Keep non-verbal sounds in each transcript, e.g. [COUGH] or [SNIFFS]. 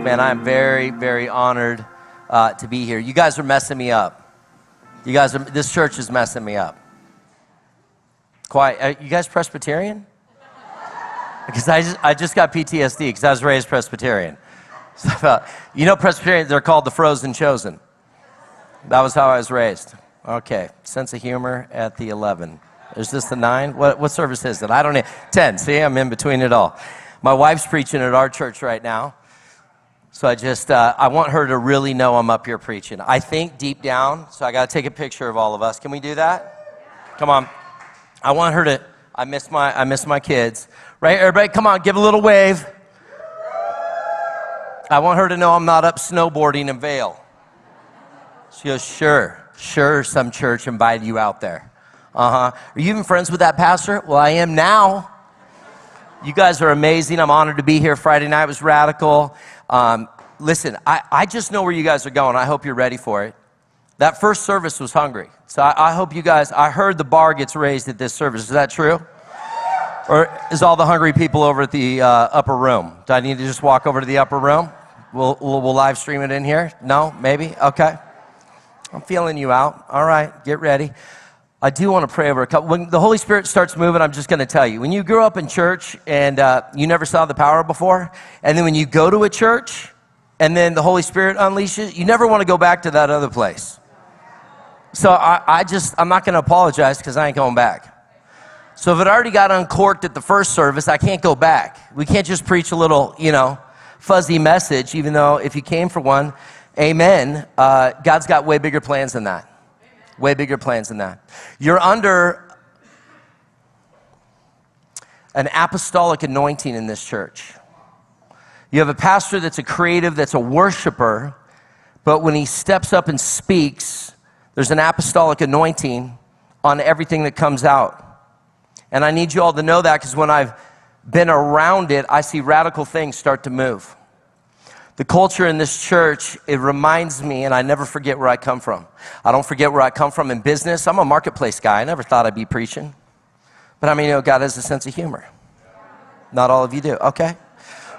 Man, I am very, very honored uh, to be here. You guys are messing me up. You guys are, this church is messing me up. Quiet. Uh, you guys Presbyterian? [LAUGHS] Because I just, I just got PTSD because I was raised Presbyterian. [LAUGHS] So, you know, Presbyterian, they're called the frozen chosen. That was how I was raised. Okay, sense of humor at the 11. Is this the 9? What, what service is it? I don't know. 10. See, I'm in between it all. My wife's preaching at our church right now. So I just, uh, I want her to really know I'm up here preaching. I think deep down, so I got to take a picture of all of us. Can we do that? Come on. I want her to, I miss my, I miss my kids. Right, everybody, come on, give a little wave. I want her to know I'm not up snowboarding in Vail. She goes, sure, sure, some church invited you out there. Uh huh. Are you even friends with that pastor? Well, I am now. You guys are amazing. I'm honored to be here. Friday night was radical. Um, listen, I, I just know where you guys are going. I hope you're ready for it. That first service was hungry. So I, I hope you guys, I heard the bar gets raised at this service. Is that true? Or is all the hungry people over at the uh, upper room? Do I need to just walk over to the upper room? We'll, we'll, we'll live stream it in here? No? Maybe? Okay. I'm feeling you out. All right, get ready. I do want to pray over a couple. When the Holy Spirit starts moving, I'm just going to tell you. When you grew up in church and uh, you never saw the power before, and then when you go to a church and then the Holy Spirit unleashes, you never want to go back to that other place. So I, I just, I'm not going to apologize because I ain't going back. So if it already got uncorked at the first service, I can't go back. We can't just preach a little, you know, fuzzy message, even though if you came for one, amen. Uh, God's got way bigger plans than that. Way bigger plans than that. You're under an apostolic anointing in this church. You have a pastor that's a creative, that's a worshiper, but when he steps up and speaks, there's an apostolic anointing on everything that comes out. And I need you all to know that because when I've been around it, I see radical things start to move. The culture in this church, it reminds me, and I never forget where I come from. I don't forget where I come from in business. I'm a marketplace guy. I never thought I'd be preaching. But I mean, you know, God has a sense of humor. Not all of you do. Okay.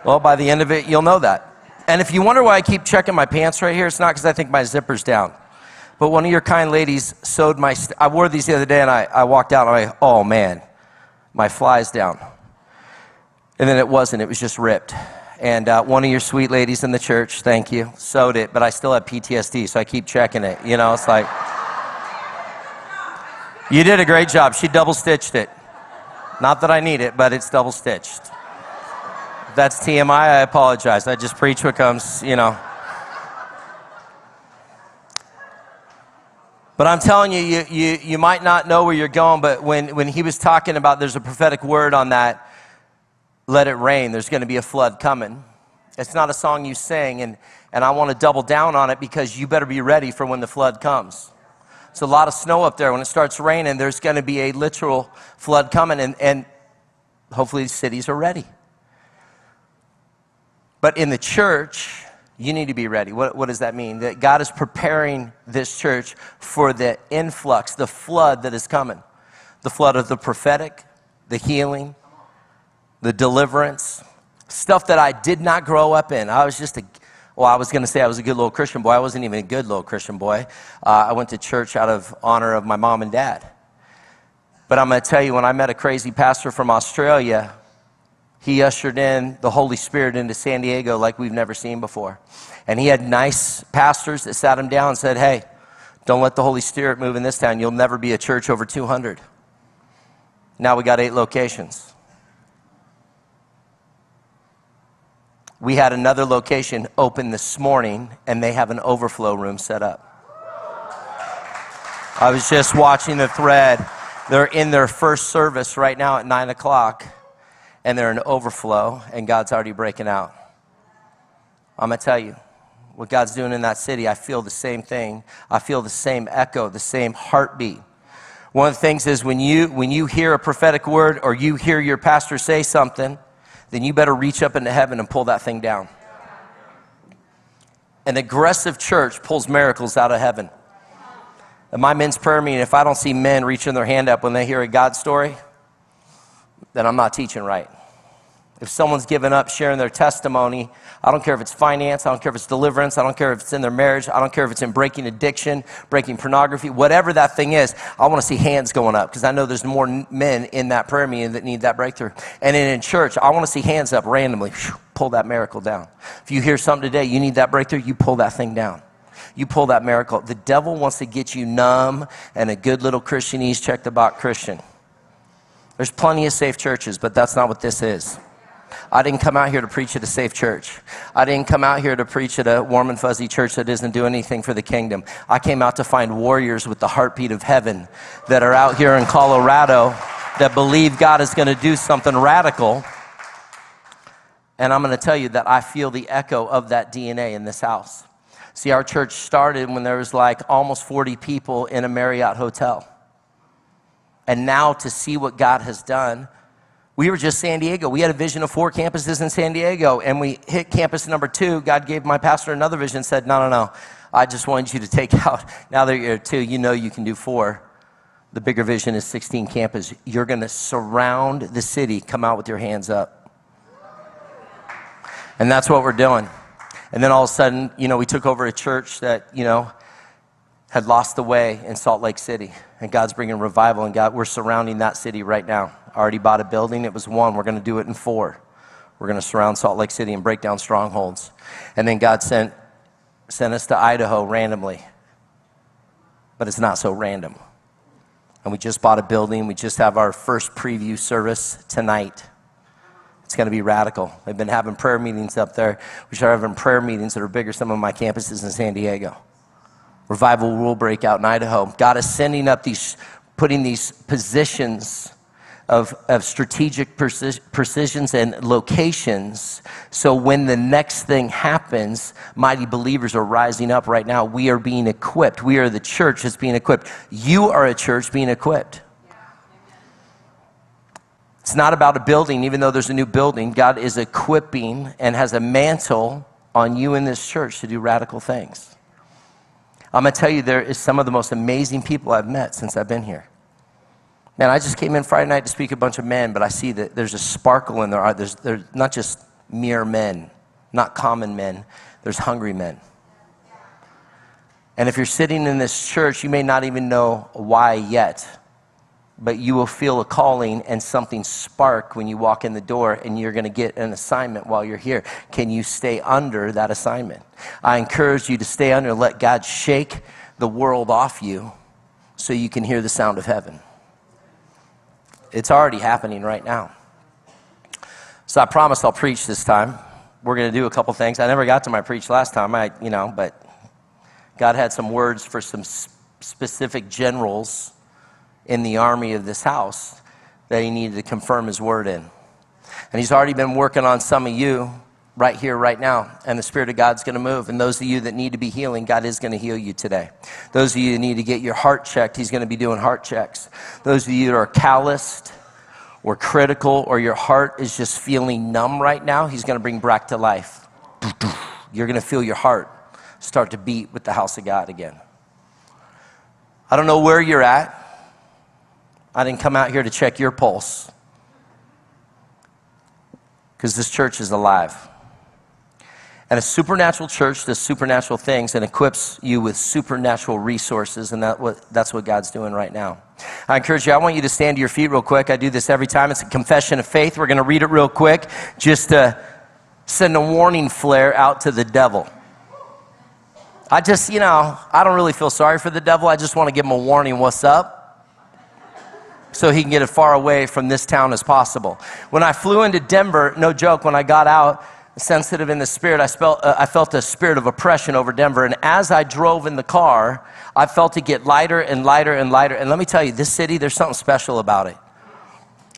Well, by the end of it, you'll know that. And if you wonder why I keep checking my pants right here, it's not because I think my zipper's down. But one of your kind ladies sewed my, st- I wore these the other day and I, I walked out and I, oh man, my fly's down. And then it wasn't, it was just ripped. And uh, one of your sweet ladies in the church, thank you, sewed it, but I still have PTSD, so I keep checking it. You know, it's like, you did a great job. She double stitched it. Not that I need it, but it's double stitched. That's TMI, I apologize. I just preach what comes, you know. But I'm telling you, you, you, you might not know where you're going, but when, when he was talking about there's a prophetic word on that, let it rain, there's going to be a flood coming. It's not a song you sing, and, and I want to double down on it because you better be ready for when the flood comes. It's a lot of snow up there. When it starts raining, there's going to be a literal flood coming, and, and hopefully cities are ready. But in the church, you need to be ready. What, what does that mean? That God is preparing this church for the influx, the flood that is coming the flood of the prophetic, the healing, the deliverance, stuff that I did not grow up in. I was just a, well, I was going to say I was a good little Christian boy. I wasn't even a good little Christian boy. Uh, I went to church out of honor of my mom and dad. But I'm going to tell you, when I met a crazy pastor from Australia, he ushered in the Holy Spirit into San Diego like we've never seen before. And he had nice pastors that sat him down and said, Hey, don't let the Holy Spirit move in this town. You'll never be a church over 200. Now we got eight locations. We had another location open this morning, and they have an overflow room set up. I was just watching the thread. They're in their first service right now at 9 o'clock and they're in overflow, and God's already breaking out. I'm going to tell you, what God's doing in that city, I feel the same thing. I feel the same echo, the same heartbeat. One of the things is when you, when you hear a prophetic word or you hear your pastor say something, then you better reach up into heaven and pull that thing down. An aggressive church pulls miracles out of heaven. At my men's prayer meeting, if I don't see men reaching their hand up when they hear a God story, then I'm not teaching right. If someone's given up sharing their testimony, I don't care if it's finance, I don't care if it's deliverance, I don't care if it's in their marriage, I don't care if it's in breaking addiction, breaking pornography, whatever that thing is, I want to see hands going up because I know there's more men in that prayer meeting that need that breakthrough. And in, church, I want to see hands up randomly, pull that miracle down. If you hear something today, you need that breakthrough, you pull that thing down you pull that miracle. The devil wants to get you numb and a good little Christianese, check the box Christian. There's plenty of safe churches, but that's not what this is. I didn't come out here to preach at a safe church. I didn't come out here to preach at a warm and fuzzy church that doesn't do anything for the kingdom. I came out to find warriors with the heartbeat of heaven that are out here in Colorado that believe God is going to do something radical. And I'm going to tell you that I feel the echo of that DNA in this house. See, our church started when there was like almost 40 people in a Marriott hotel. And now to see what God has done, we were just San Diego. We had a vision of four campuses in San Diego, and we hit campus number two. God gave my pastor another vision and said, No, no, no. I just wanted you to take [LAUGHS] out, now that you're two, you know you can do four. The bigger vision is 16 campus. You're going to surround the city. Come out with your hands up. And that's what we're doing. And then all of a sudden, you know, we took over a church that, you know, had lost the way in Salt Lake City. And God's bringing revival, and God, we're surrounding that city right now already bought a building. It was one. We're going to do it in four. We're going to surround Salt Lake City and break down strongholds. And then God sent, sent us to Idaho randomly. But it's not so random. And we just bought a building. We just have our first preview service tonight. It's going to be radical. They've been having prayer meetings up there. We start having prayer meetings that are bigger some of my campuses in San Diego. Revival will break out in Idaho. God is sending up these, putting these positions of, of strategic precisions and locations. So when the next thing happens, mighty believers are rising up right now. We are being equipped. We are the church that's being equipped. You are a church being equipped. It's not about a building, even though there's a new building. God is equipping and has a mantle on you in this church to do radical things. I'm going to tell you, there is some of the most amazing people I've met since I've been here. Man, I just came in Friday night to speak a bunch of men, but I see that there's a sparkle in their eye. There's, there's not just mere men, not common men, there's hungry men. And if you're sitting in this church, you may not even know why yet, but you will feel a calling and something spark when you walk in the door, and you're going to get an assignment while you're here. Can you stay under that assignment? I encourage you to stay under, let God shake the world off you so you can hear the sound of heaven. It's already happening right now. So I promise I'll preach this time. We're going to do a couple things. I never got to my preach last time, I, you know, but God had some words for some specific generals in the army of this house that he needed to confirm his word in. And he's already been working on some of you right here, right now. And the Spirit of God's going to move. And those of you that need to be healing, God is going to heal you today. Those of you that need to get your heart checked, He's going to be doing heart checks. Those of you that are calloused or critical or your heart is just feeling numb right now, He's going to bring back to life. [SNIFFS] You're going to feel your heart start to beat with the house of God again. I don't know where you're at. I didn't come out here to check your pulse because this church is alive. And a supernatural church does supernatural things and equips you with supernatural resources, and that what, that's what God's doing right now. I encourage you, I want you to stand to your feet real quick. I do this every time. It's a confession of faith. We're going to read it real quick just to send a warning flare out to the devil. I just, you know, I don't really feel sorry for the devil. I just want to give him a warning what's up so he can get as far away from this town as possible. When I flew into Denver, no joke, when I got out, sensitive in the spirit. I felt, uh, I felt a spirit of oppression over Denver. And as I drove in the car, I felt it get lighter and lighter and lighter. And let me tell you, this city, there's something special about it.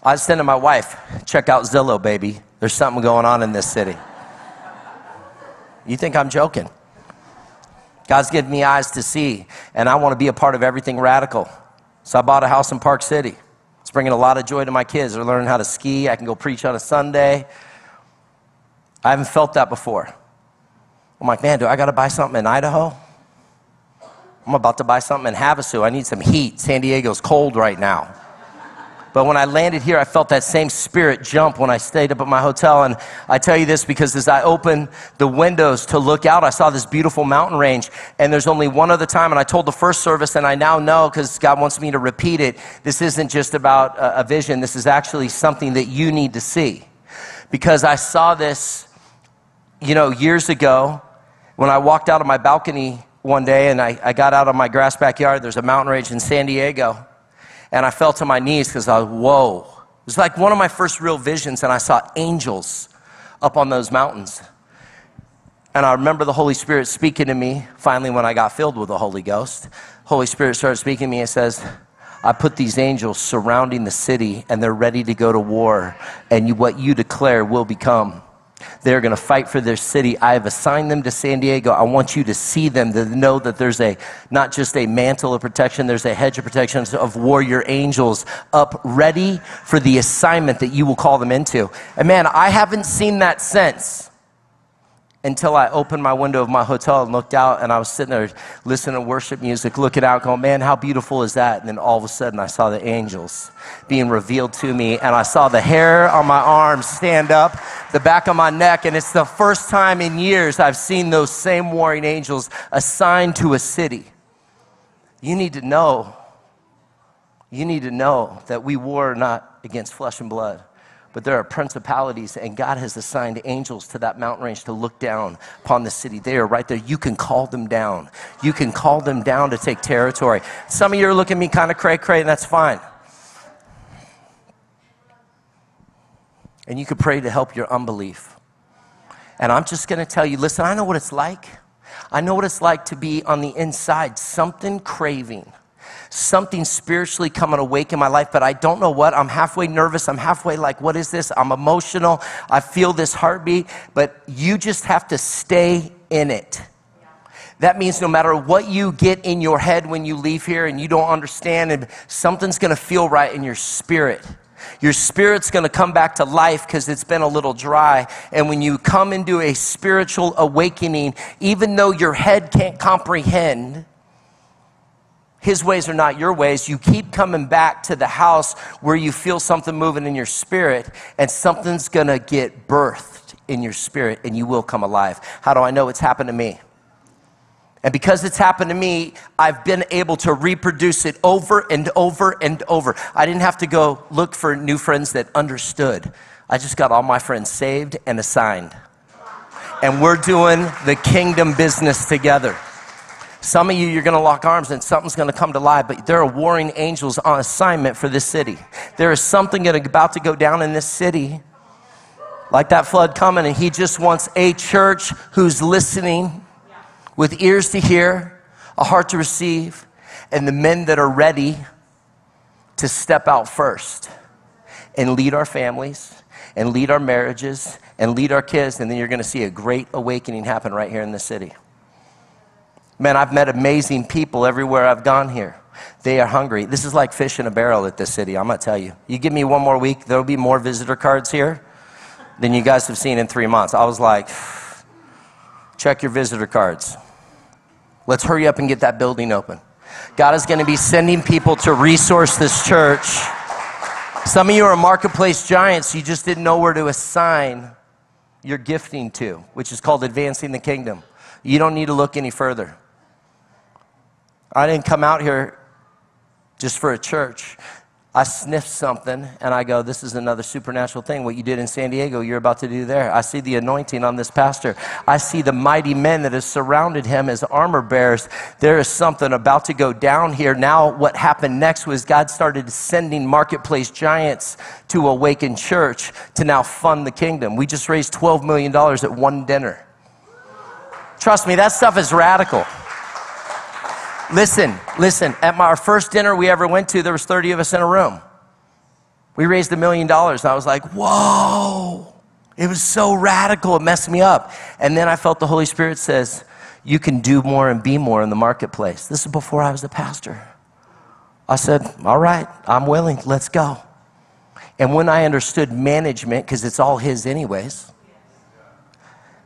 I saying to my wife, check out Zillow, baby. There's something going on in this city. You think I'm joking? God's given me eyes to see, and I want to be a part of everything radical. So I bought a house in Park City. It's bringing a lot of joy to my kids. They're learning how to ski. I can go preach on a Sunday. I haven't felt that before. I'm like, man, do I got to buy something in Idaho? I'm about to buy something in Havasu. I need some heat. San Diego's cold right now. But when I landed here, I felt that same spirit jump when I stayed up at my hotel. And I tell you this because as I opened the windows to look out, I saw this beautiful mountain range. And there's only one other time, and I told the first service, and I now know because God wants me to repeat it this isn't just about a vision, this is actually something that you need to see. Because I saw this, you know, years ago when I walked out of my balcony one day and I, I got out of my grass backyard. There's a mountain range in San Diego and I fell to my knees because I was, whoa. It was like one of my first real visions, and I saw angels up on those mountains. And I remember the Holy Spirit speaking to me finally when I got filled with the Holy Ghost. Holy Spirit started speaking to me and says, I put these angels surrounding the city and they're ready to go to war, and you, what you declare will become. They're going to fight for their city. I have assigned them to San Diego. I want you to see them, to know that there's a not just a mantle of protection, there's a hedge of protection of warrior angels up ready for the assignment that you will call them into. And man, I haven't seen that since until I opened my window of my hotel and looked out, and I was sitting there listening to worship music, looking out, going, Man, how beautiful is that? And then all of a sudden, I saw the angels being revealed to me, and I saw the hair on my arms stand up, the back of my neck, and it's the first time in years I've seen those same warring angels assigned to a city. You need to know, you need to know that we war not against flesh and blood but there are principalities, and God has assigned angels to that mountain range to look down upon the city. They are right there. You can call them down. You can call them down to take territory. Some of you are looking at me kind of cray cray, and that's fine. And you could pray to help your unbelief. And I'm just going to tell you listen, I know what it's like. I know what it's like to be on the inside, something craving something spiritually coming awake in my life, but I don't know what. I'm halfway nervous. I'm halfway like, what is this? I'm emotional. I feel this heartbeat, but you just have to stay in it. That means no matter what you get in your head when you leave here and you don't understand, and something's gonna feel right in your spirit. Your spirit's gonna come back to life because it's been a little dry. And when you come into a spiritual awakening, even though your head can't comprehend, his ways are not your ways. You keep coming back to the house where you feel something moving in your spirit, and something's gonna get birthed in your spirit, and you will come alive. How do I know it's happened to me? And because it's happened to me, I've been able to reproduce it over and over and over. I didn't have to go look for new friends that understood. I just got all my friends saved and assigned. And we're doing the kingdom business together. Some of you, you're going to lock arms and something's going to come to life, but there are warring angels on assignment for this city. There is something about to go down in this city, like that flood coming, and he just wants a church who's listening with ears to hear, a heart to receive, and the men that are ready to step out first and lead our families and lead our marriages and lead our kids, and then you're going to see a great awakening happen right here in the city. Man, I've met amazing people everywhere I've gone here. They are hungry. This is like fish in a barrel at this city, I'm going to tell you. You give me one more week, there'll be more visitor cards here than you guys have seen in three months. I was like, [SIGHS] check your visitor cards. Let's hurry up and get that building open. God is going to be sending people to resource this church. Some of you are marketplace giants, you just didn't know where to assign your gifting to, which is called advancing the kingdom. You don't need to look any further. I didn't come out here just for a church. I sniffed something and I go, This is another supernatural thing. What you did in San Diego, you're about to do there. I see the anointing on this pastor. I see the mighty men that have surrounded him as armor bearers. There is something about to go down here. Now, what happened next was God started sending marketplace giants to awaken church to now fund the kingdom. We just raised $12 million at one dinner. Trust me, that stuff is radical. Listen, listen. At my, our first dinner we ever went to, there was 30 of us in a room. We raised a million dollars. and I was like, whoa. It was so radical. It messed me up. And then I felt the Holy Spirit says, you can do more and be more in the marketplace. This is before I was a pastor. I said, all right, I'm willing. Let's go. And when I understood management, because it's all his anyways,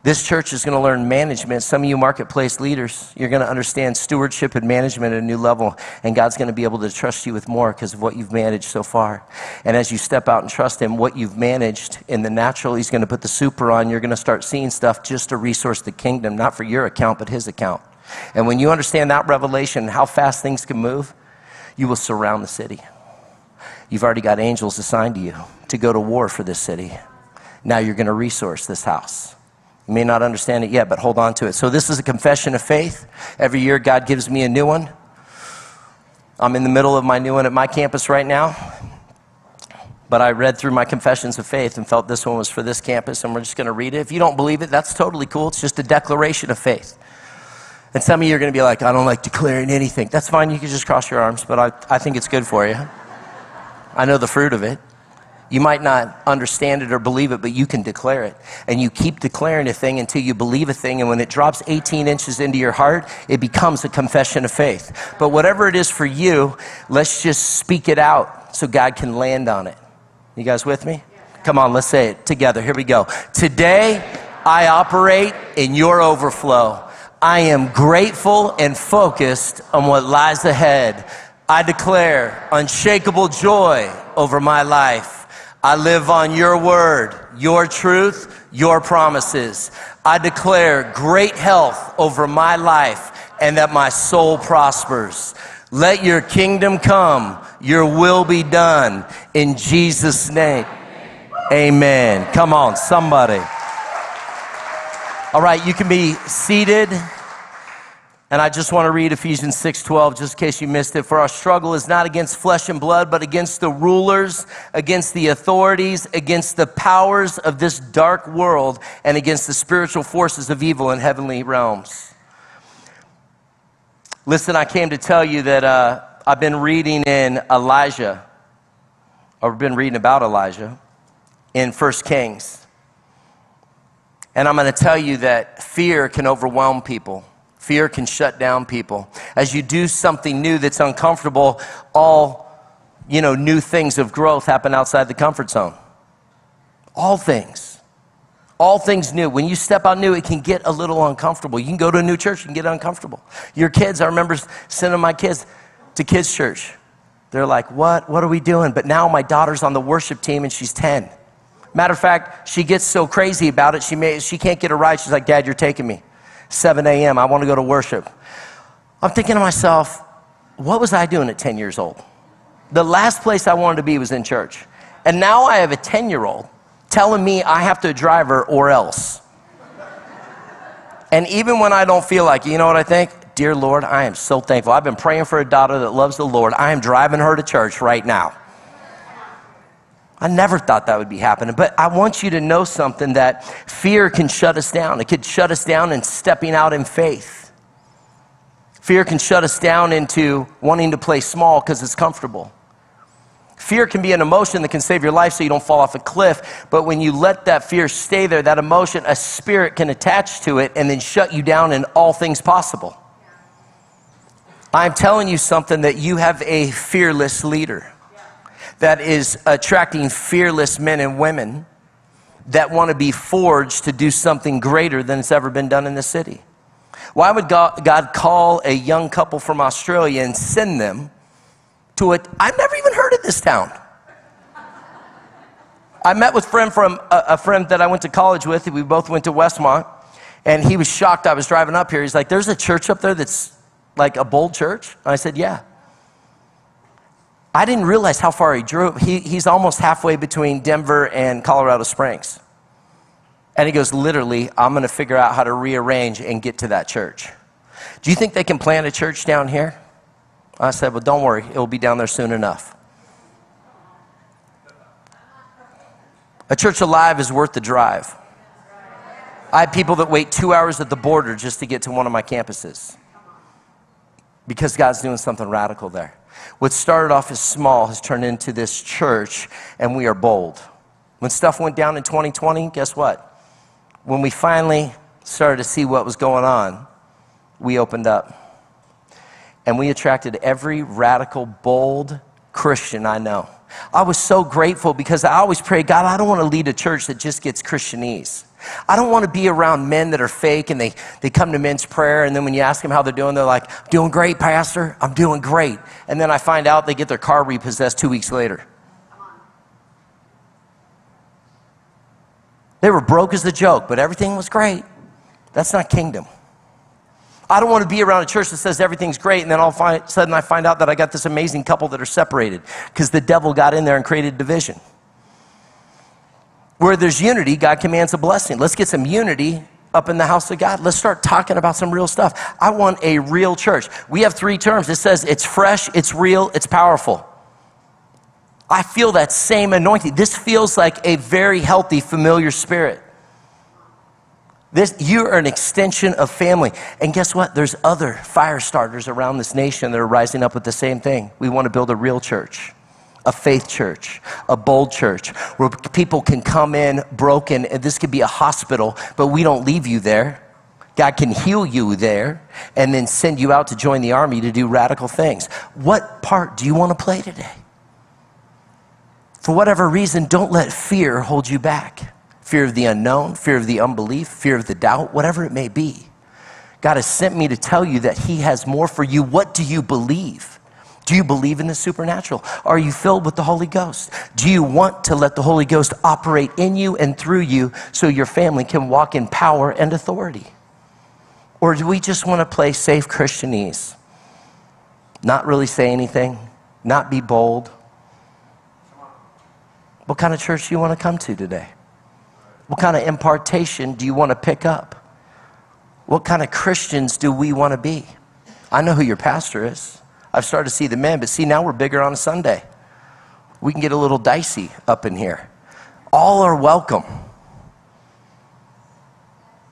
This church is going to learn management. Some of you marketplace leaders, you're going to understand stewardship and management at a new level, and God's going to be able to trust you with more because of what you've managed so far. And as you step out and trust Him, what you've managed in the natural, He's going to put the super on. You're going to start seeing stuff just to resource the kingdom, not for your account, but His account. And when you understand that revelation, how fast things can move, you will surround the city. You've already got angels assigned to you to go to war for this city. Now you're going to resource this house. You may not understand it yet, but hold on to it. So, this is a confession of faith. Every year, God gives me a new one. I'm in the middle of my new one at my campus right now. But I read through my confessions of faith and felt this one was for this campus, and we're just going to read it. If you don't believe it, that's totally cool. It's just a declaration of faith. And some of you are going to be like, I don't like declaring anything. That's fine. You can just cross your arms, but I, I think it's good for you. I know the fruit of it. You might not understand it or believe it, but you can declare it. And you keep declaring a thing until you believe a thing. And when it drops 18 inches into your heart, it becomes a confession of faith. But whatever it is for you, let's just speak it out so God can land on it. You guys with me? Come on, let's say it together. Here we go. Today, I operate in your overflow. I am grateful and focused on what lies ahead. I declare unshakable joy over my life. I live on your word, your truth, your promises. I declare great health over my life and that my soul prospers. Let your kingdom come, your will be done in Jesus' name. Amen. Come on, somebody. All right, you can be seated. And I just want to read Ephesians 6:12 just in case you missed it. For our struggle is not against flesh and blood, but against the rulers, against the authorities, against the powers of this dark world, and against the spiritual forces of evil in heavenly realms. Listen, I came to tell you that uh, I've been reading in Elijah, or been reading about Elijah in First Kings. And I'm going to tell you that fear can overwhelm people. Fear can shut down people. As you do something new that's uncomfortable, all, you know, new things of growth happen outside the comfort zone. All things. All things new. When you step out new, it can get a little uncomfortable. You can go to a new church and get uncomfortable. Your kids, I remember sending my kids to kids' church. They're like, what? What are we doing? But now my daughter's on the worship team and she's 10. Matter of fact, she gets so crazy about it, she, may, she can't get a ride. She's like, Dad, you're taking me. 7 a.m. I want to go to worship. I'm thinking to myself, what was I doing at 10 years old? The last place I wanted to be was in church. And now I have a 10 year old telling me I have to drive her or else. And even when I don't feel like it, you know what I think? Dear Lord, I am so thankful. I've been praying for a daughter that loves the Lord. I am driving her to church right now. I never thought that would be happening, but I want you to know something that fear can shut us down. It could shut us down in stepping out in faith. Fear can shut us down into wanting to play small because it's comfortable. Fear can be an emotion that can save your life so you don't fall off a cliff, but when you let that fear stay there, that emotion, a spirit can attach to it and then shut you down in all things possible. I'm telling you something that you have a fearless leader that is attracting fearless men and women that want to be forged to do something greater than it's ever been done in the city. Why would God, call a young couple from Australia and send them to a, I've never even heard of this town. I met with friend from a, a friend that I went to college with. We both went to Westmont, and he was shocked I was driving up here. He's like, "There's a church up there that's like a bold church." And I said, "Yeah." I didn't realize how far he drove. He, he's almost halfway between Denver and Colorado Springs. And he goes, literally, I'm going to figure out how to rearrange and get to that church. Do you think they can plant a church down here? I said, well, don't worry, it will be down there soon enough. A church alive is worth the drive. I have people that wait two hours at the border just to get to one of my campuses because God's doing something radical there. What started off as small has turned into this church, and we are bold. When stuff went down in 2020, guess what? When we finally started to see what was going on, we opened up. And we attracted every radical, bold Christian I know. I was so grateful because I always pray, God, I don't want to lead a church that just gets Christianese. I don't want to be around men that are fake and they, they come to men's prayer, and then when you ask them how they're doing, they're like, Doing great, Pastor. I'm doing great. And then I find out they get their car repossessed two weeks later. They were broke as the joke, but everything was great. That's not kingdom. I don't want to be around a church that says everything's great, and then all of a sudden I find out that I got this amazing couple that are separated because the devil got in there and created division. Where there's unity, God commands a blessing. Let's get some unity up in the house of God. Let's start talking about some real stuff. I want a real church. We have three terms. It says it's fresh, it's real, it's powerful. I feel that same anointing. This feels like a very healthy, familiar spirit. This, you are an extension of family. And guess what? There's other fire starters around this nation that are rising up with the same thing. We want to build a real church a faith church, a bold church, where people can come in broken. And this could be a hospital, but we don't leave you there. God can heal you there and then send you out to join the army to do radical things. What part do you want to play today? For whatever reason, don't let fear hold you back. Fear of the unknown, fear of the unbelief, fear of the doubt, whatever it may be. God has sent me to tell you that He has more for you. What do you believe? Do you believe in the supernatural? Are you filled with the Holy Ghost? Do you want to let the Holy Ghost operate in you and through you so your family can walk in power and authority? Or do we just want to play safe Christianese? Not really say anything, not be bold? What kind of church do you want to come to today? What kind of impartation do you want to pick up? What kind of Christians do we want to be? I know who your pastor is. I've started to see the men, but see, now we're bigger on a Sunday. We can get a little dicey up in here. All are welcome.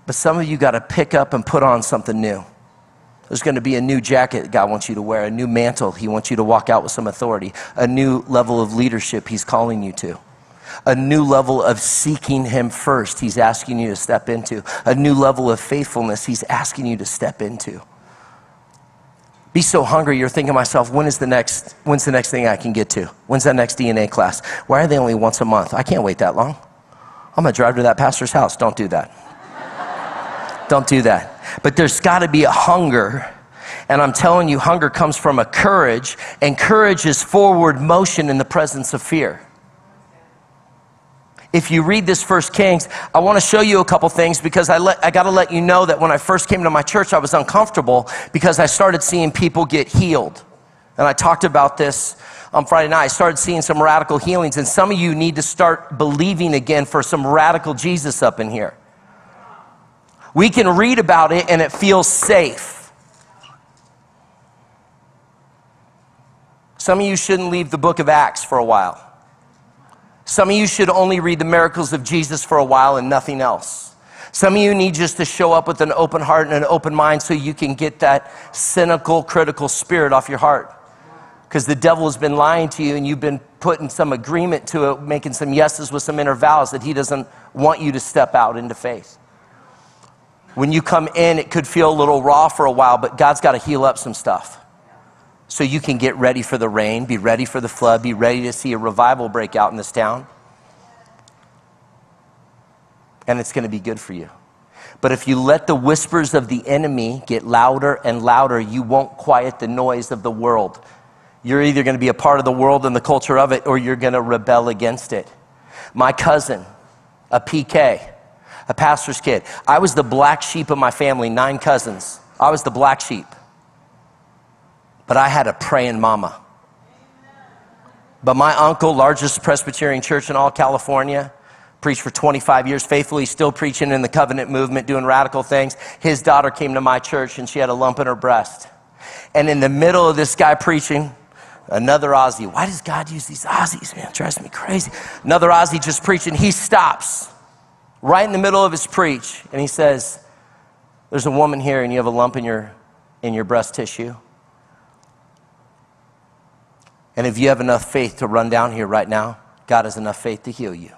But some of you got to pick up and put on something new. There's going to be a new jacket God wants you to wear, a new mantle He wants you to walk out with some authority, a new level of leadership He's calling you to, a new level of seeking Him first He's asking you to step into, a new level of faithfulness He's asking you to step into. Be so hungry you're thinking to myself when is the next when's the next thing i can get to? When's that next dna class? Why are they only once a month? I can't wait that long. I'm to drive to that pastor's house. Don't do that. [LAUGHS] Don't do that. But there's got to be a hunger and i'm telling you hunger comes from a courage and courage is forward motion in the presence of fear if you read this first kings i want to show you a couple things because i, I got to let you know that when i first came to my church i was uncomfortable because i started seeing people get healed. And i talked about this on friday night. I started seeing some radical healings and some of you need to start believing again for some radical jesus up in here. We can read about it and it feels safe. Some of you shouldn't leave the book of acts for a while some of you should only read the miracles of Jesus for a while and nothing else. Some of you need just to show up with an open heart and an open mind so you can get that cynical, critical spirit off your heart. Because the devil has been lying to you and you've been putting some agreement to it, making some yeses with some inner vows that he doesn't want you to step out into faith. When you come in, it could feel a little raw for a while, but God's got to heal up some stuff so you can get ready for the rain, be ready for the flood, be ready to see a revival break out in this town. And it's going to be good for you. But if you let the whispers of the enemy get louder and louder, you won't quiet the noise of the world. You're either going to be a part of the world and the culture of it, or you're going to rebel against it. My cousin, a PK, a pastor's kid, I was the black sheep of my family, nine cousins. I was the black sheep. But I had a praying mama. But my uncle, largest Presbyterian church in all California, preached for 25 years faithfully, still preaching in the covenant movement, doing radical things. His daughter came to my church and she had a lump in her breast. And in the middle of this guy preaching, another Aussie, why does God use these Aussies, man? It drives me crazy. Another Aussie just preaching, he stops right in the middle of his preach and he says, There's a woman here and you have a lump in your, in your breast tissue. And if you have enough faith to run down here right now, God has enough faith to heal you.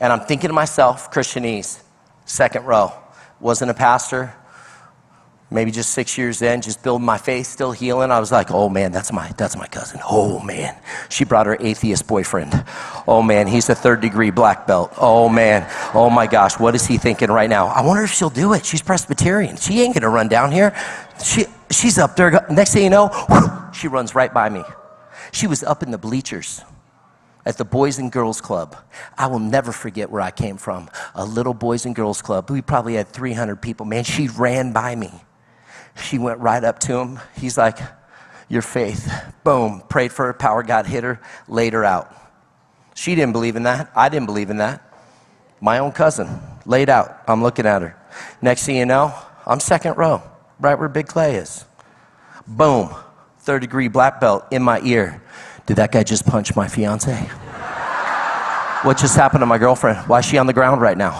And I'm thinking to myself, Christianese, second row, wasn't a pastor, maybe just six years in, just building my faith, still healing. I was like, oh man, that's my that's my cousin. Oh man. She brought her atheist boyfriend. Oh man, he's a third degree black belt. Oh man. Oh my gosh, what is he thinking right now? I wonder if she'll do it. She's Presbyterian. She ain't gonna run down here. She she's up there. Next thing you know, she runs right by me. She was up in the bleachers at the Boys and Girls Club. I will never forget where I came from. A little Boys and Girls Club. We probably had 300 people. Man, she ran by me. She went right up to him. He's like, Your faith. Boom. Prayed for her. Power God hit her, laid her out. She didn't believe in that. I didn't believe in that. My own cousin, laid out. I'm looking at her. Next thing you know, I'm second row, right where Big Clay is. Boom. Third degree black belt in my ear. Did that guy just punch my fiance? What just happened to my girlfriend? Why is she on the ground right now?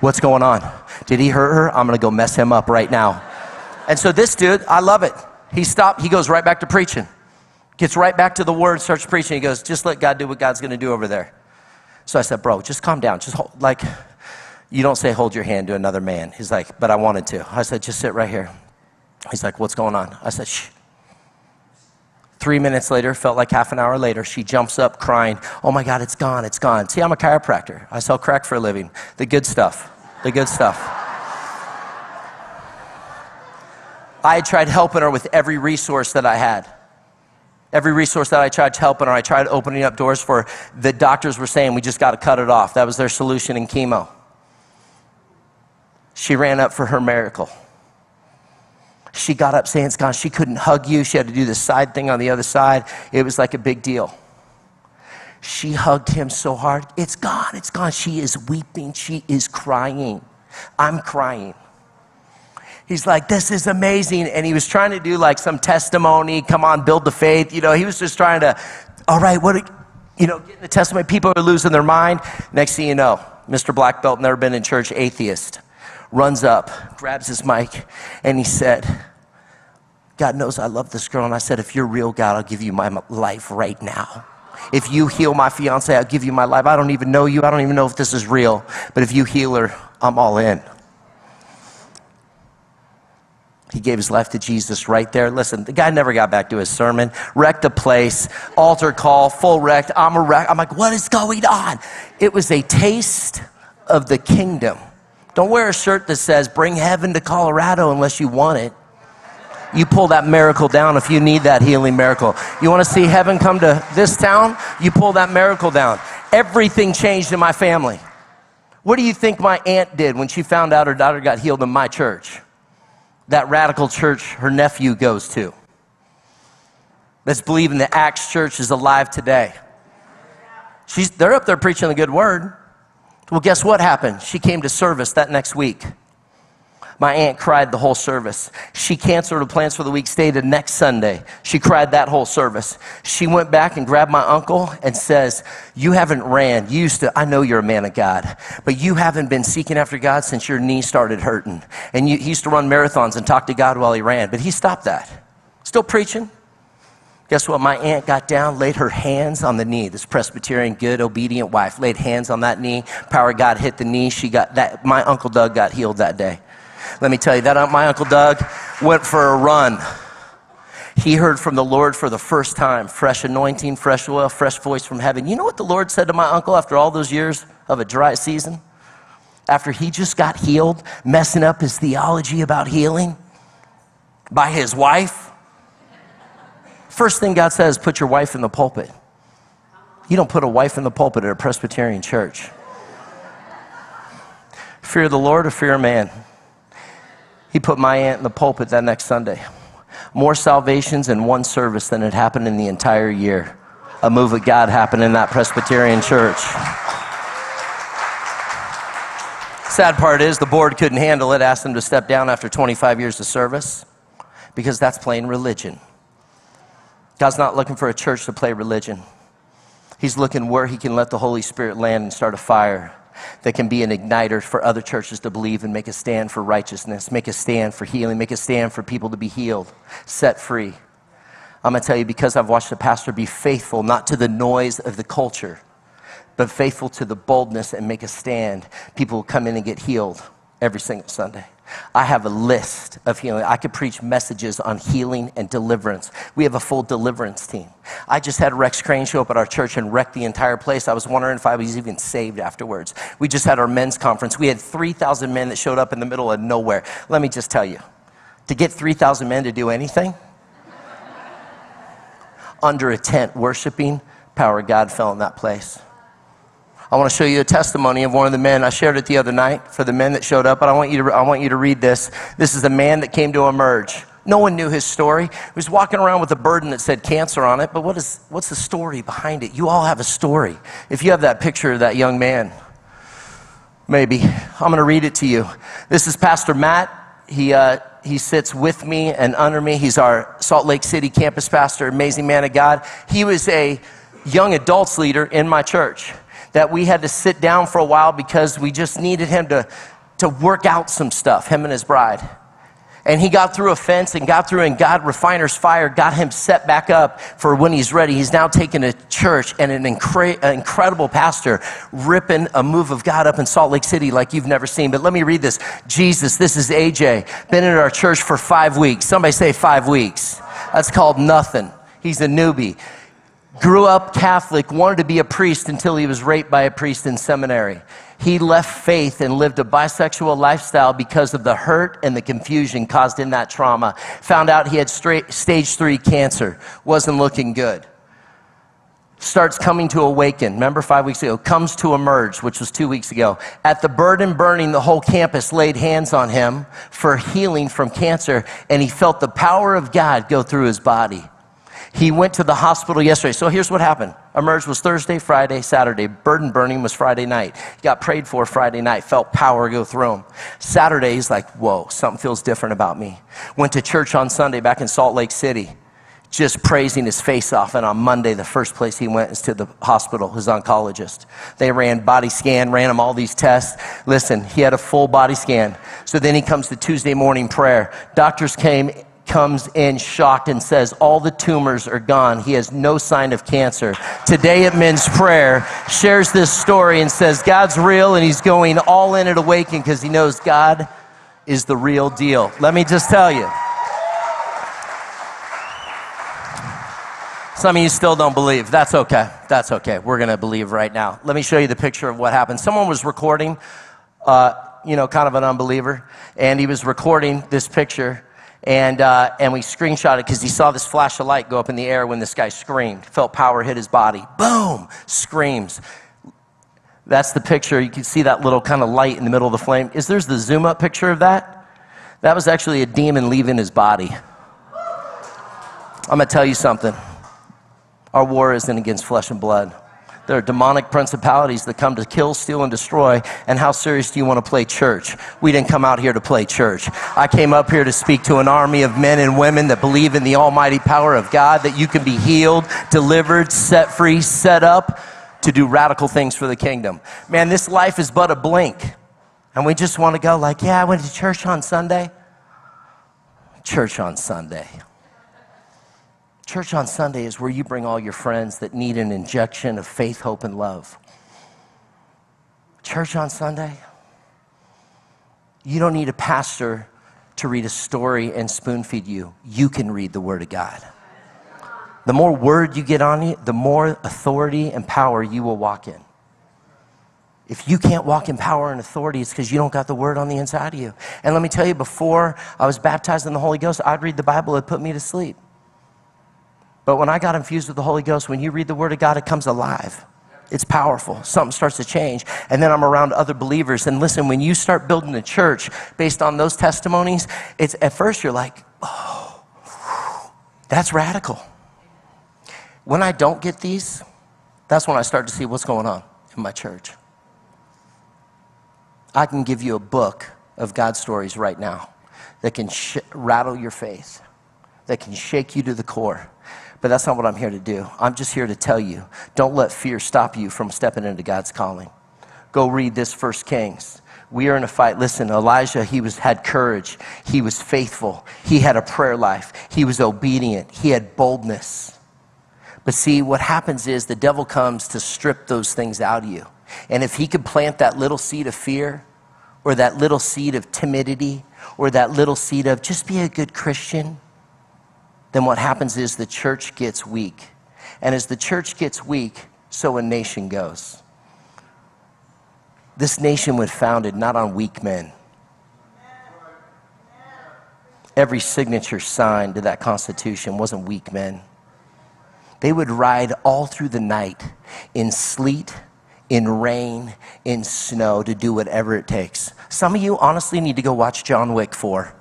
What's going on? Did he hurt her? I'm gonna go mess him up right now. And so this dude, I love it. He stopped, he goes right back to preaching. Gets right back to the word, starts preaching. He goes, just let God do what God's gonna do over there. So I said, bro, just calm down. Just hold, like, you don't say hold your hand to another man. He's like, but I wanted to. I said, just sit right here. He's like, what's going on? I said, shh. Three minutes later, felt like half an hour later, she jumps up crying, Oh my God, it's gone, it's gone. See, I'm a chiropractor. I sell crack for a living. The good stuff. The good stuff. I tried helping her with every resource that I had. Every resource that I tried helping her, I tried opening up doors for her. The doctors were saying, we just got to cut it off. That was their solution in chemo. She ran up for her miracle. She got up saying it's gone. She couldn't hug you. She had to do the side thing on the other side. It was like a big deal. She hugged him so hard. It's gone. It's gone. She is weeping. She is crying. I'm crying he's like, This is amazing. And he was trying to do like some testimony, come on, build the faith. You know, he was just trying to, all right, what, you know, getting the testimony. People are losing their mind. Next thing you know, Mr. Black Belt, never been in church, atheist, runs up, grabs his mic, and he said, God knows I love this girl. And I said, If you're real, God, I'll give you my life right now. If you heal my fiance, I'll give you my life. I don't even know you. I don't even know if this is real. But if you heal her, I'm all in. He gave his life to Jesus right there. Listen, the guy never got back to his sermon. Wrecked the place, altar call, full wrecked. I'm a wreck. I'm like, what is going on? It was a taste of the kingdom. Don't wear a shirt that says, bring heaven to Colorado unless you want it. You pull that miracle down if you need that healing miracle. You want to see heaven come to this town? You pull that miracle down. Everything changed in my family. What do you think my aunt did when she found out her daughter got healed in my church? that radical church her nephew goes to. That's believing the Acts church is alive today. She's, they're up there preaching the good word. Well, guess what happened? She came to service that next week. My aunt cried the whole service. She canceled her plans for the week, stayed next Sunday. She cried that whole service. She went back and grabbed my uncle and says, You haven't ran. You used to, I know you're a man of God, but you haven't been seeking after God since your knee started hurting. And you, he used to run marathons and talk to God while he ran, but he stopped that. Still preaching. Guess what? My aunt got down, laid her hands on the knee. This Presbyterian, good, obedient wife laid hands on that knee. Power of God hit the knee. She got that. My uncle Doug got healed that day. Let me tell you, that my Uncle Doug went for a run. He heard from the Lord for the first time fresh anointing, fresh oil, fresh voice from heaven. You know what the Lord said to my uncle after all those years of a dry season? After he just got healed, messing up his theology about healing by his wife? First thing God says, put your wife in the pulpit. You don't put a wife in the pulpit at a Presbyterian church. Fear the Lord or fear man? He put my aunt in the pulpit that next Sunday. More salvations in one service than had happened in the entire year. A move of God happened in that Presbyterian church. Sad part is the board couldn't handle it, asked them to step down after 25 years of service because that's plain religion. God's not looking for a church to play religion. He's looking where he can let the Holy Spirit land and start a fire that can be an igniter for other churches to believe and make a stand for righteousness, make a stand for healing, make a stand for people to be healed, set free. I'm going to tell you because I've watched a pastor be faithful, not to the noise of the culture, but faithful to the boldness and make a stand, people will come in and get healed. Every single Sunday. I have a list of healing. I could preach messages on healing and deliverance. We have a full deliverance team. I just had Rex Crane show up at our church and wreck the entire place. I was wondering if I was even saved afterwards. We just had our men's conference. We had 3,000 men that showed up in the middle of nowhere. Let me just tell you to get 3,000 men to do anything, under a tent worshiping, power of God fell in that place. I want to show you a testimony of one of the men. I shared it the other night for the men that showed up, but I want you to, I want you to read this. This is the man that came to emerge. No one knew his story. He was walking around with a burden that said cancer on it, but what is, what's the story behind it? You all have a story. If you have that picture of that young man, maybe, I'm going to read it to you. This is Pastor Matt. He, uh, he sits with me and under me. He's our Salt Lake City campus pastor, amazing man of God. He was a young adults leader in my church that we had to sit down for a while because we just needed him to, to work out some stuff, him and his bride. And he got through a fence and got through, and God, refiner's fire, got him set back up for when he's ready. He's now taken a church and an incre- incredible pastor ripping a move of God up in Salt Lake City like you've never seen. But let me read this Jesus, this is AJ, been in our church for five weeks. Somebody say five weeks. That's called nothing. He's a newbie grew up Catholic, wanted to be a priest until he was raped by a priest in seminary. He left faith and lived a bisexual lifestyle because of the hurt and the confusion caused in that trauma. Found out he had straight, stage three cancer, wasn't looking good. Starts coming to awaken. Remember five weeks ago? Comes to emerge, which was two weeks ago. At the burden burning, the whole campus laid hands on him for healing from cancer, and he felt the power of God go through his body. He went to the hospital yesterday. So here's what happened. Emerge was Thursday, Friday, Saturday. Burden burning was Friday night. He got prayed for Friday night, felt power go through him. Saturday, he's like, whoa, something feels different about me. Went to church on Sunday back in Salt Lake City, just praising his face off. And on Monday, the first place he went is to the hospital, his oncologist. They ran body scan, ran him all these tests. Listen, he had a full body scan. So then he comes to Tuesday morning prayer. Doctors came comes in shocked and says, All the tumors are gone. He has no sign of cancer. Today at Men's Prayer, shares this story and says, God's real and he's going all in at Awaken because he knows God is the real deal. Let me just tell you. Some of you still don't believe. That's okay. That's okay. We're going to believe right now. Let me show you the picture of what happened. Someone was recording, uh, you know, kind of an unbeliever, and he was recording this picture and, uh, and we screenshot it because he saw this flash of light go up in the air when this guy screamed. Felt power hit his body. Boom! Screams. That's the picture. You can see that little kind of light in the middle of the flame. Is there's the zoom up picture of that? That was actually a demon leaving his body. I'm going to tell you something. Our war isn't against flesh and blood. There are demonic principalities that come to kill, steal, and destroy. And how serious do you want to play church? We didn't come out here to play church. I came up here to speak to an army of men and women that believe in the almighty power of God, that you can be healed, delivered, set free, set up to do radical things for the kingdom. Man, this life is but a blink. And we just want to go like, yeah, I went to church on Sunday. Church on Sunday. Church on Sunday is where you bring all your friends that need an injection of faith, hope, and love. Church on Sunday, you don't need a pastor to read a story and spoon feed you. You can read the Word of God. The more word you get on you, the more authority and power you will walk in. If you can't walk in power and authority, it's because you don't got the word on the inside of you. And let me tell you, before I was baptized in the Holy Ghost, I'd read the Bible, it put me to sleep. But when I got infused with the Holy Ghost, when you read the Word of God, it comes alive. It's powerful. Something starts to change. And then I'm around other believers. And listen, when you start building a church based on those testimonies, it's at first you're like, oh, that's radical. When I don't get these, that's when I start to see what's going on in my church. I can give you a book of God stories right now that can sh- rattle your faith, that can shake you to the core but that's not what I'm here to do. I'm just here to tell you don't let fear stop you from stepping into God's calling. Go read this First Kings. We are in a fight. Listen, Elijah, he was, had courage. He was faithful. He had a prayer life. He was obedient. He had boldness. But see, what happens is the devil comes to strip those things out of you. And if he could plant that little seed of fear, or that little seed of timidity or that little seed of just be a good Christian, then what happens is the church gets weak. And as the church gets weak, so a nation goes. This nation was founded not on weak men. Every signature signed to that Constitution wasn't weak men. They would ride all through the night in sleet, in rain, in snow to do whatever it takes. Some of you honestly need to go watch John Wick 4.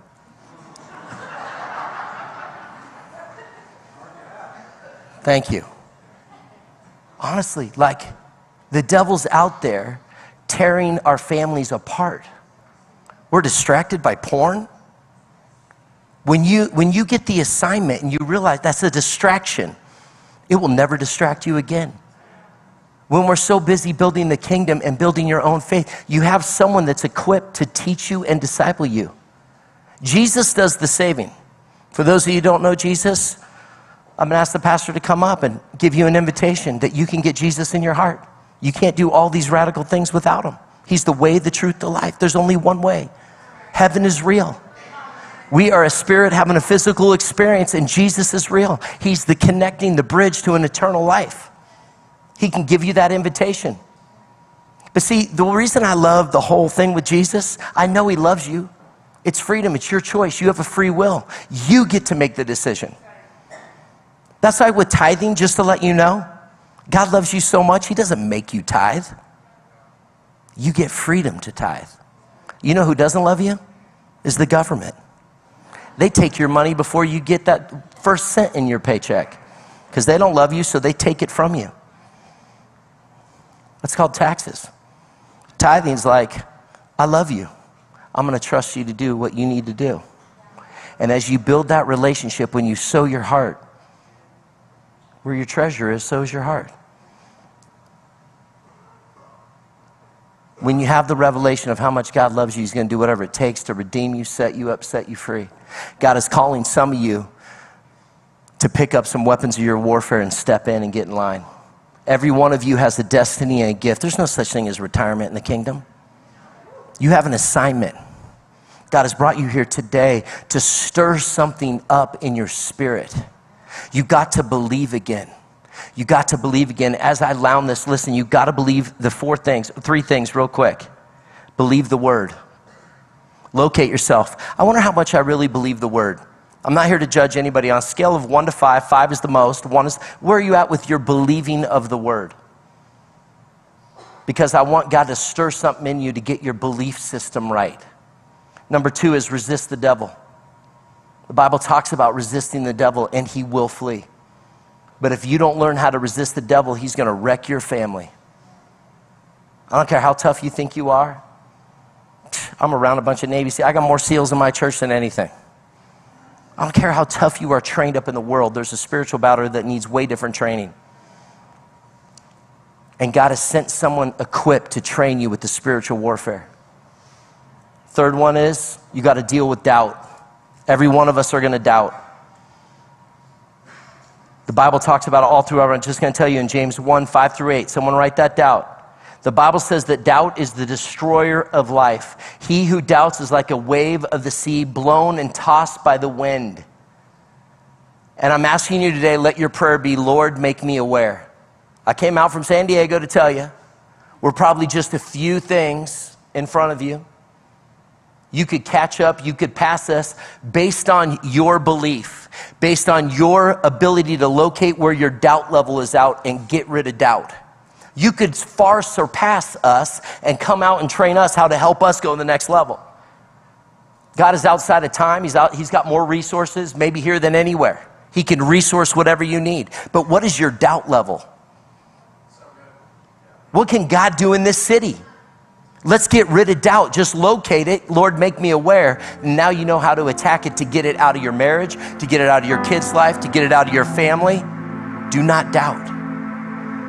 Thank you. Honestly, like the devil's out there tearing our families apart. We're distracted by porn. When you, when you get the assignment and you realize that's a distraction, it will never distract you again. When we're so busy building the kingdom and building your own faith, you have someone that's equipped to teach you and disciple you. Jesus does the saving. For those of you who don't know Jesus, I'm going to ask the pastor to come up and give you an invitation that you can get Jesus in your heart. You can't do all these radical things without him. He's the way, the truth, the life. There's only one way. Heaven is real. We are a spirit having a physical experience, and Jesus is real. He's the connecting, the bridge to an eternal life. He can give you that invitation. But see, the reason I love the whole thing with Jesus, I know He loves you. It's freedom, it's your choice. You have a free will. You get to make the decision. That's why with tithing, just to let you know, God loves you so much, He doesn't make you tithe. You get freedom to tithe. You know who doesn't love you? Is the government. They take your money before you get that first cent in your paycheck because they don't love you, so they take it from you. That's called taxes. Tithing's like, I love you. I'm going to trust you to do what you need to do. And as you build that relationship, when you sow your heart, where your treasure is, so is your heart. When you have the revelation of how much God loves you, He's going to do whatever it takes to redeem you, set you up, set you free. God is calling some of you to pick up some weapons of your warfare and step in and get in line. Every one of you has a destiny and a gift. There's no such thing as retirement in the kingdom. You have an assignment. God has brought you here today to stir something up in your spirit. You got to believe again. You got to believe again. As I lound this, listen, you got to believe the four things, three things, real quick. Believe the word. Locate yourself. I wonder how much I really believe the word. I'm not here to judge anybody. On a scale of one to five, five is the most, one is, where are you at with your believing of the word? Because I want God to stir something in you to get your belief system right. Number two is resist the devil. The Bible talks about resisting the devil and he will flee. But if you don't learn how to resist the devil, he's going to wreck your family. I don't care how tough you think you are. I'm around a bunch of Navy SEALs. I got more SEALs in my church than anything. I don't care how tough you are trained up in the world, there's a spiritual battle that needs way different training. And God has sent someone equipped to train you with the spiritual warfare. Third one is you got to deal with doubt. Every one of us are going to doubt. The Bible talks about it all throughout. I'm just going to tell you in James 1 5 through 8. Someone write that doubt. The Bible says that doubt is the destroyer of life. He who doubts is like a wave of the sea blown and tossed by the wind. And I'm asking you today, let your prayer be, Lord, make me aware. I came out from San Diego to tell you, we're probably just a few things in front of you. You could catch up, you could pass us based on your belief, based on your ability to locate where your doubt level is out and get rid of doubt you could far surpass us and come out and train us how to help us go to the next level. God is outside of time. He's, out, he's got more resources, maybe here than anywhere. He can resource whatever you need. But what is your doubt level? What can God do in this city? Let's get rid of doubt. Just locate it. Lord, make me aware. Now you know how to attack it to get it out of your marriage, to get it out of your kid's life, to get it out of your family. Do not doubt.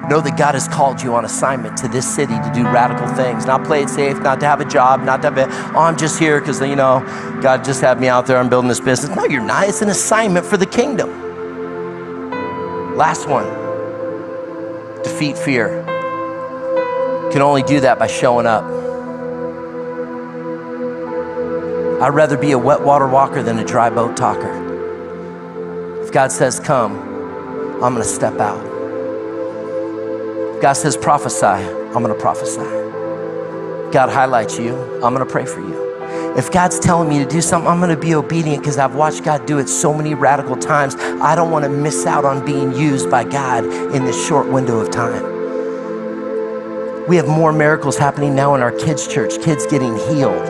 Know that God has called you on assignment to this city to do radical things, not play it safe, not to have a job, not to have a, oh, I'm just here because, you know, God just had me out there, I'm building this business. No, you're not. It's an assignment for the kingdom. Last one defeat fear. Can only do that by showing up. I'd rather be a wet water walker than a dry boat talker. If God says, Come, I'm going to step out. If God says, Prophesy, I'm going to prophesy. If God highlights you, I'm going to pray for you. If God's telling me to do something, I'm going to be obedient because I've watched God do it so many radical times. I don't want to miss out on being used by God in this short window of time. We have more miracles happening now in our kids' church, kids getting healed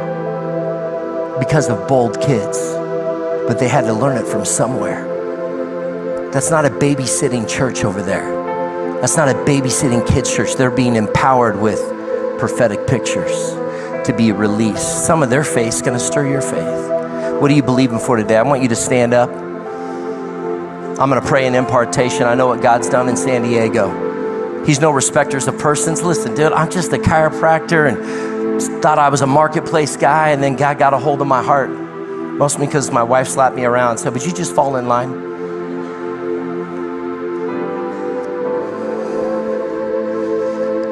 because of bold kids, but they had to learn it from somewhere. That's not a babysitting church over there. That's not a babysitting kids' church. They're being empowered with prophetic pictures to be released. Some of their faith is going to stir your faith. What are you believing for today? I want you to stand up. I'm going to pray an impartation. I know what God's done in San Diego. He's no respecters of persons. Listen, dude, I'm just a chiropractor and thought I was a marketplace guy, and then God got a hold of my heart. Mostly because my wife slapped me around and said, Would you just fall in line?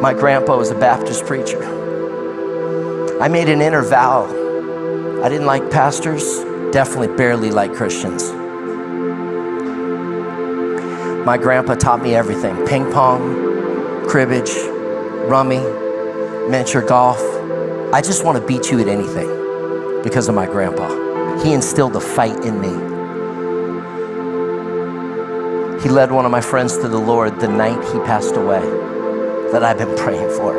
My grandpa was a Baptist preacher. I made an inner vow. I didn't like pastors, definitely barely like Christians. My grandpa taught me everything ping pong, cribbage, rummy, miniature golf. I just want to beat you at anything because of my grandpa. He instilled the fight in me. He led one of my friends to the Lord the night he passed away that I've been [LAUGHS] praying for.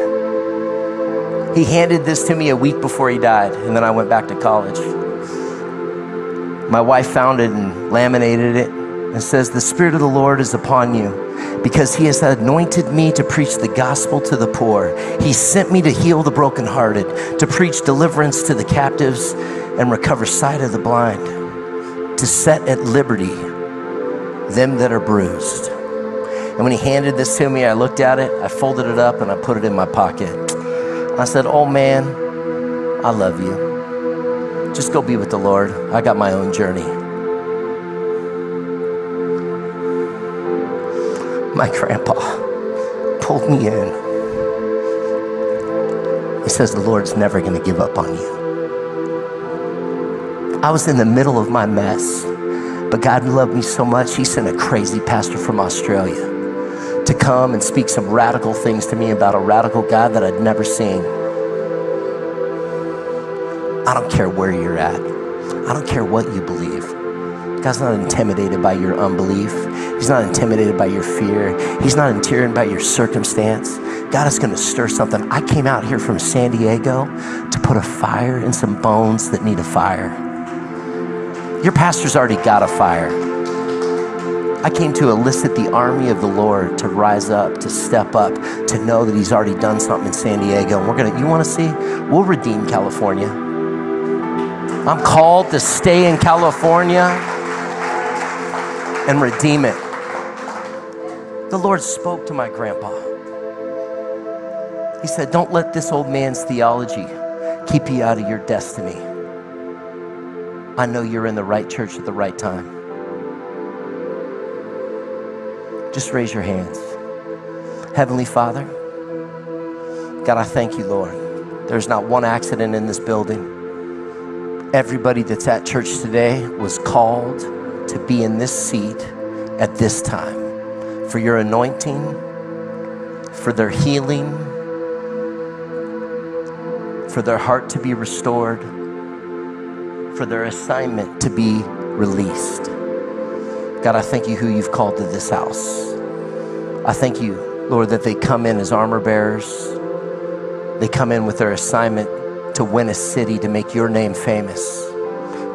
He handed this to me a week before he died, and then I went back to college. My wife found it and laminated it and says, The Spirit of the Lord is upon you because He has anointed me to preach the gospel to the poor. He sent me to heal the brokenhearted, to preach deliverance to the captives and recover sight of the blind, to set at liberty them that are bruised. And when He handed this to me, I looked at it, I folded it up, and I put it in my pocket. I said, Oh man, I love you. Just go be with the Lord. I got my own journey. My grandpa pulled me in. He says, The Lord's never going to give up on you. I was in the middle of my mess, but God loved me so much, He sent a crazy pastor from Australia to come and speak some radical things to me about a radical God that I'd never seen. I don't care where you're at, I don't care what you believe. God's not intimidated by your unbelief. He's not intimidated by your fear. He's not intimidated by your circumstance. God is going to stir something. I came out here from San Diego to put a fire in some bones that need a fire. Your pastor's already got a fire. I came to elicit the army of the Lord to rise up, to step up, to know that He's already done something in San Diego. And we're gonna, you wanna see? We'll redeem California. I'm called to stay in California and redeem it. The Lord spoke to my grandpa. He said, Don't let this old man's theology keep you out of your destiny. I know you're in the right church at the right time. Just raise your hands. Heavenly Father, God, I thank you, Lord. There's not one accident in this building. Everybody that's at church today was called to be in this seat at this time for your anointing, for their healing, for their heart to be restored, for their assignment to be released. God, I thank you who you've called to this house. I thank you, Lord, that they come in as armor bearers. They come in with their assignment to win a city, to make your name famous.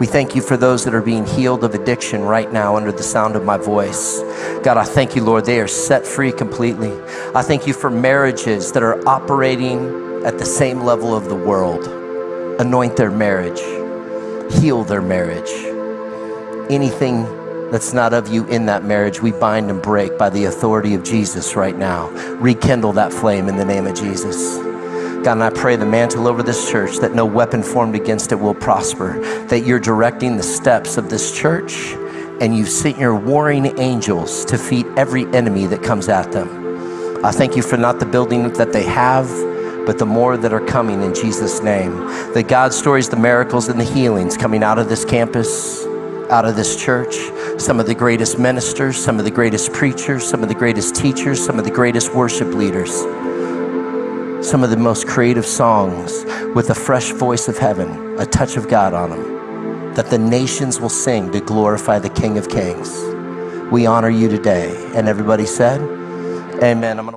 We thank you for those that are being healed of addiction right now under the sound of my voice. God, I thank you, Lord, they are set free completely. I thank you for marriages that are operating at the same level of the world. Anoint their marriage, heal their marriage. Anything that's not of you in that marriage, we bind and break by the authority of Jesus right now. Rekindle that flame in the name of Jesus. God, and I pray the mantle over this church that no weapon formed against it will prosper, that you're directing the steps of this church and you've sent your warring angels to defeat every enemy that comes at them. I thank you for not the building that they have, but the more that are coming in Jesus' name. The God stories, the miracles, and the healings coming out of this campus, out of this church. Some of the greatest ministers, some of the greatest preachers, some of the greatest teachers, some of the greatest worship leaders, some of the most creative songs with a fresh voice of heaven, a touch of God on them, that the nations will sing to glorify the King of Kings. We honor you today. And everybody said, Amen.